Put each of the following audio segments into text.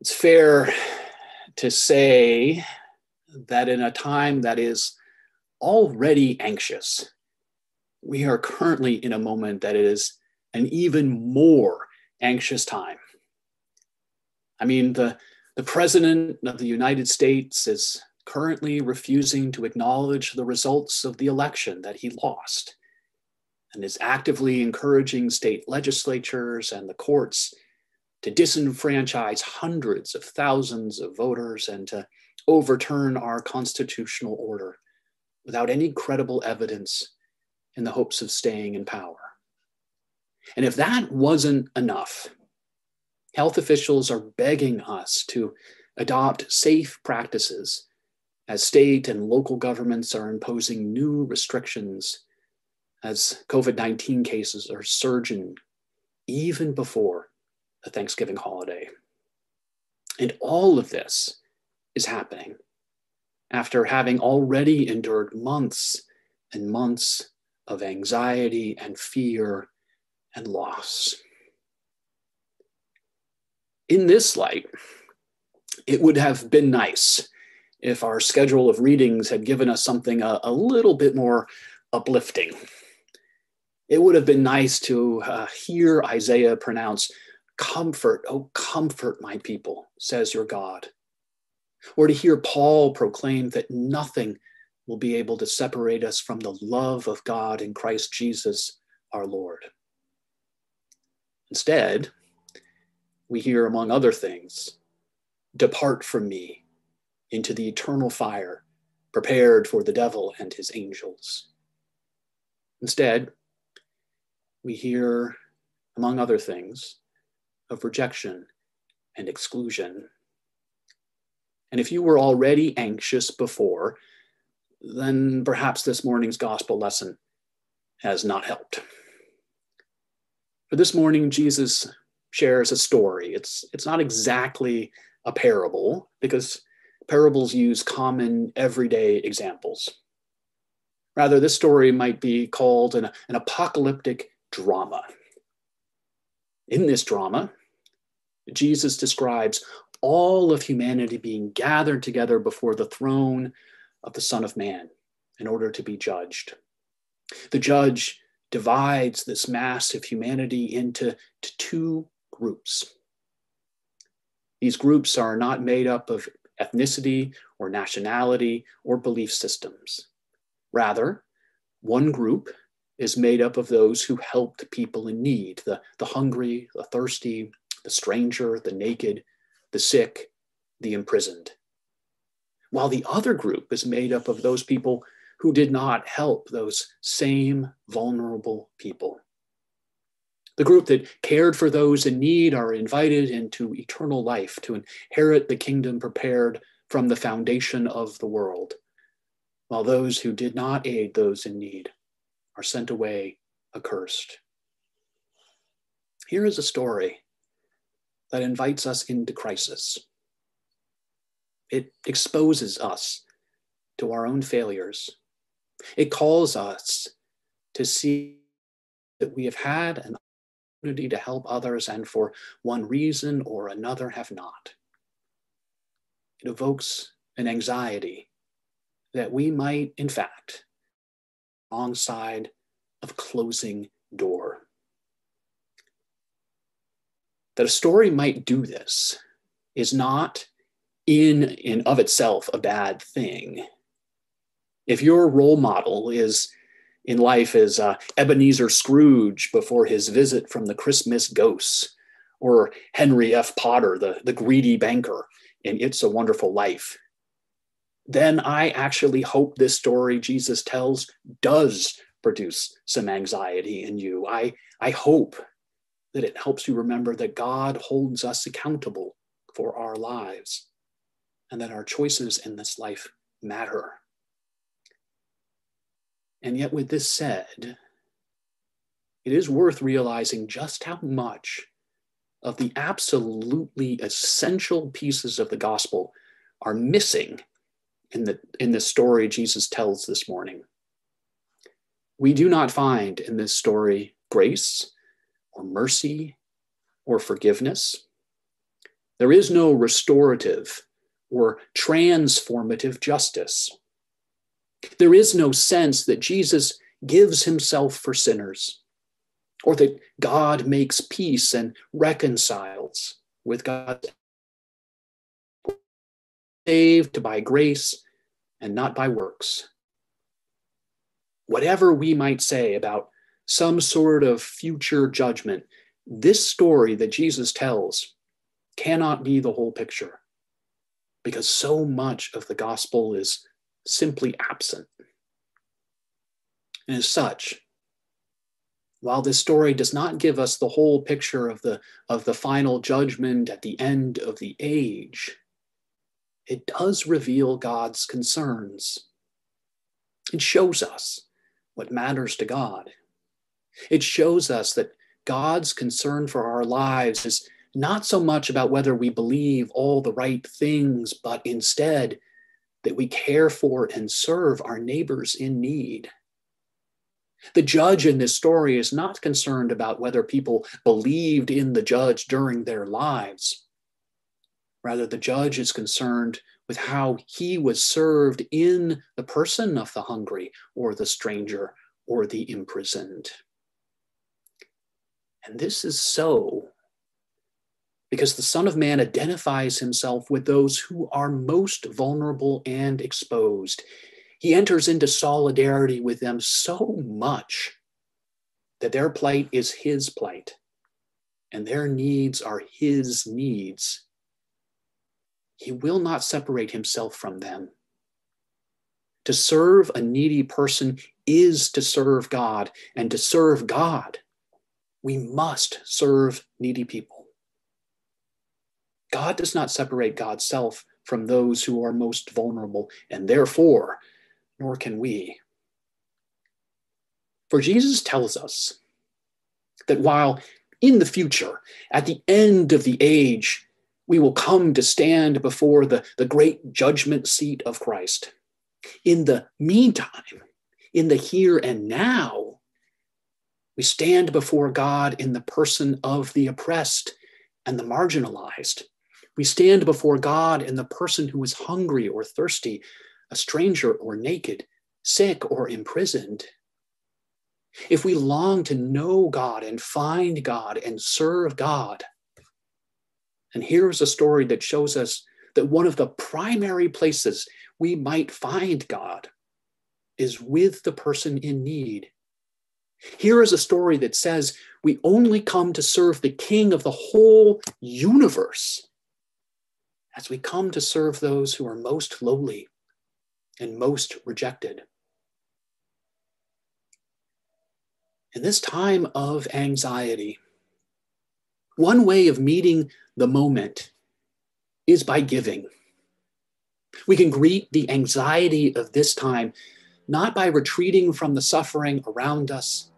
It's fair to say that in a time that is already anxious, we are currently in a moment that is an even more anxious time. I mean, the, the President of the United States is currently refusing to acknowledge the results of the election that he lost and is actively encouraging state legislatures and the courts to disenfranchise hundreds of thousands of voters and to overturn our constitutional order without any credible evidence in the hopes of staying in power. And if that wasn't enough, health officials are begging us to adopt safe practices as state and local governments are imposing new restrictions as COVID 19 cases are surging even before the Thanksgiving holiday. And all of this is happening after having already endured months and months of anxiety and fear and loss. In this light, it would have been nice if our schedule of readings had given us something a, a little bit more uplifting. It would have been nice to uh, hear Isaiah pronounce, Comfort, oh, comfort my people, says your God. Or to hear Paul proclaim that nothing will be able to separate us from the love of God in Christ Jesus our Lord. Instead, we hear, among other things, Depart from me into the eternal fire prepared for the devil and his angels. Instead, we hear, among other things, of rejection and exclusion. And if you were already anxious before, then perhaps this morning's gospel lesson has not helped. For this morning, Jesus shares a story. It's, it's not exactly a parable because parables use common everyday examples. Rather, this story might be called an, an apocalyptic drama. In this drama, Jesus describes all of humanity being gathered together before the throne of the Son of Man in order to be judged. The judge divides this mass of humanity into two groups. These groups are not made up of ethnicity or nationality or belief systems. Rather, one group is made up of those who helped people in need the, the hungry, the thirsty, the stranger, the naked, the sick, the imprisoned. While the other group is made up of those people who did not help those same vulnerable people. The group that cared for those in need are invited into eternal life to inherit the kingdom prepared from the foundation of the world, while those who did not aid those in need are sent away accursed. Here is a story that invites us into crisis. It exposes us to our own failures. It calls us to see that we have had an opportunity to help others and for one reason or another have not. It evokes an anxiety that we might, in fact, alongside of closing door. That a story might do this is not in and of itself a bad thing. If your role model is in life is uh, Ebenezer Scrooge before his visit from the Christmas ghosts, or Henry F. Potter, the, the greedy banker in It's a Wonderful Life, then I actually hope this story Jesus tells does produce some anxiety in you. I, I hope that it helps you remember that God holds us accountable for our lives and that our choices in this life matter. And yet, with this said, it is worth realizing just how much of the absolutely essential pieces of the gospel are missing in the, in the story Jesus tells this morning. We do not find in this story grace or mercy or forgiveness. There is no restorative or transformative justice. There is no sense that Jesus gives himself for sinners, or that God makes peace and reconciles with God. Saved by grace and not by works. Whatever we might say about some sort of future judgment, this story that Jesus tells cannot be the whole picture because so much of the gospel is simply absent. And as such, while this story does not give us the whole picture of the, of the final judgment at the end of the age, it does reveal God's concerns. It shows us what matters to God. It shows us that God's concern for our lives is not so much about whether we believe all the right things, but instead that we care for and serve our neighbors in need. The judge in this story is not concerned about whether people believed in the judge during their lives. Rather, the judge is concerned with how he was served in the person of the hungry or the stranger or the imprisoned. And this is so because the Son of Man identifies himself with those who are most vulnerable and exposed. He enters into solidarity with them so much that their plight is his plight and their needs are his needs. He will not separate himself from them. To serve a needy person is to serve God, and to serve God, we must serve needy people. God does not separate God's self from those who are most vulnerable, and therefore, nor can we. For Jesus tells us that while in the future, at the end of the age, we will come to stand before the, the great judgment seat of Christ. In the meantime, in the here and now, we stand before God in the person of the oppressed and the marginalized, we stand before God in the person who is hungry or thirsty, a stranger or naked, sick or imprisoned. If we long to know God and find God and serve God, and here's a story that shows us that one of the primary places we might find God is with the person in need. Here is a story that says we only come to serve the King of the whole universe as we come to serve those who are most lowly and most rejected. In this time of anxiety, one way of meeting the moment is by giving. We can greet the anxiety of this time not by retreating from the suffering around us,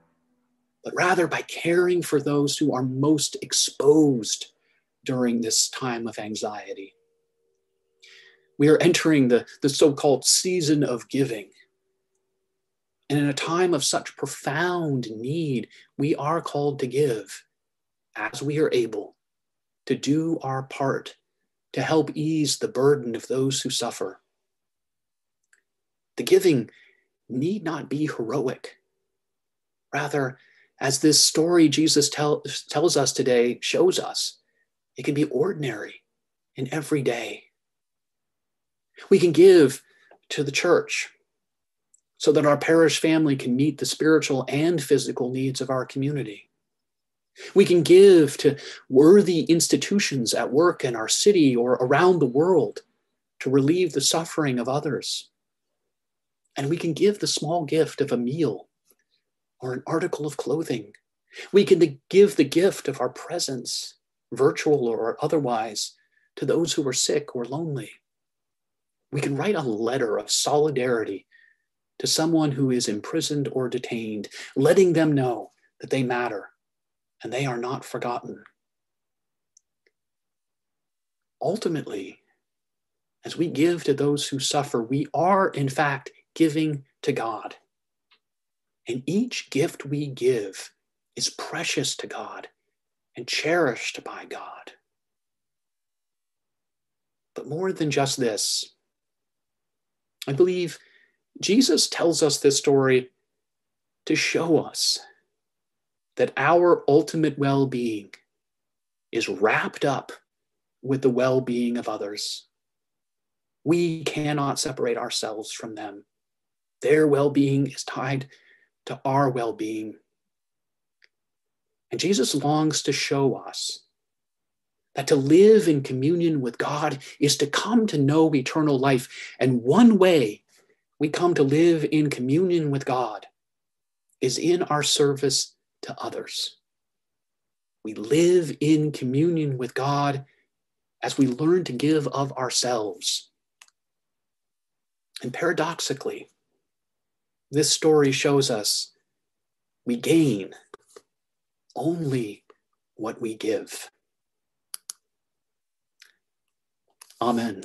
but rather by caring for those who are most exposed during this time of anxiety. We are entering the, the so called season of giving. And in a time of such profound need, we are called to give as we are able to do our part to help ease the burden of those who suffer. The giving need not be heroic. Rather, as this story Jesus tell, tells us today shows us, it can be ordinary and everyday. We can give to the church so that our parish family can meet the spiritual and physical needs of our community. We can give to worthy institutions at work in our city or around the world to relieve the suffering of others. And we can give the small gift of a meal or an article of clothing. We can give the gift of our presence, virtual or otherwise, to those who are sick or lonely. We can write a letter of solidarity to someone who is imprisoned or detained, letting them know that they matter and they are not forgotten. Ultimately, as we give to those who suffer, we are, in fact, giving to God. And each gift we give is precious to God and cherished by God. But more than just this, I believe Jesus tells us this story to show us that our ultimate well being is wrapped up with the well being of others. We cannot separate ourselves from them. Their well being is tied to our well being. And Jesus longs to show us that to live in communion with God is to come to know eternal life. And one way we come to live in communion with God is in our service to others. We live in communion with God as we learn to give of ourselves. And paradoxically, this story shows us we gain only what we give. Amen.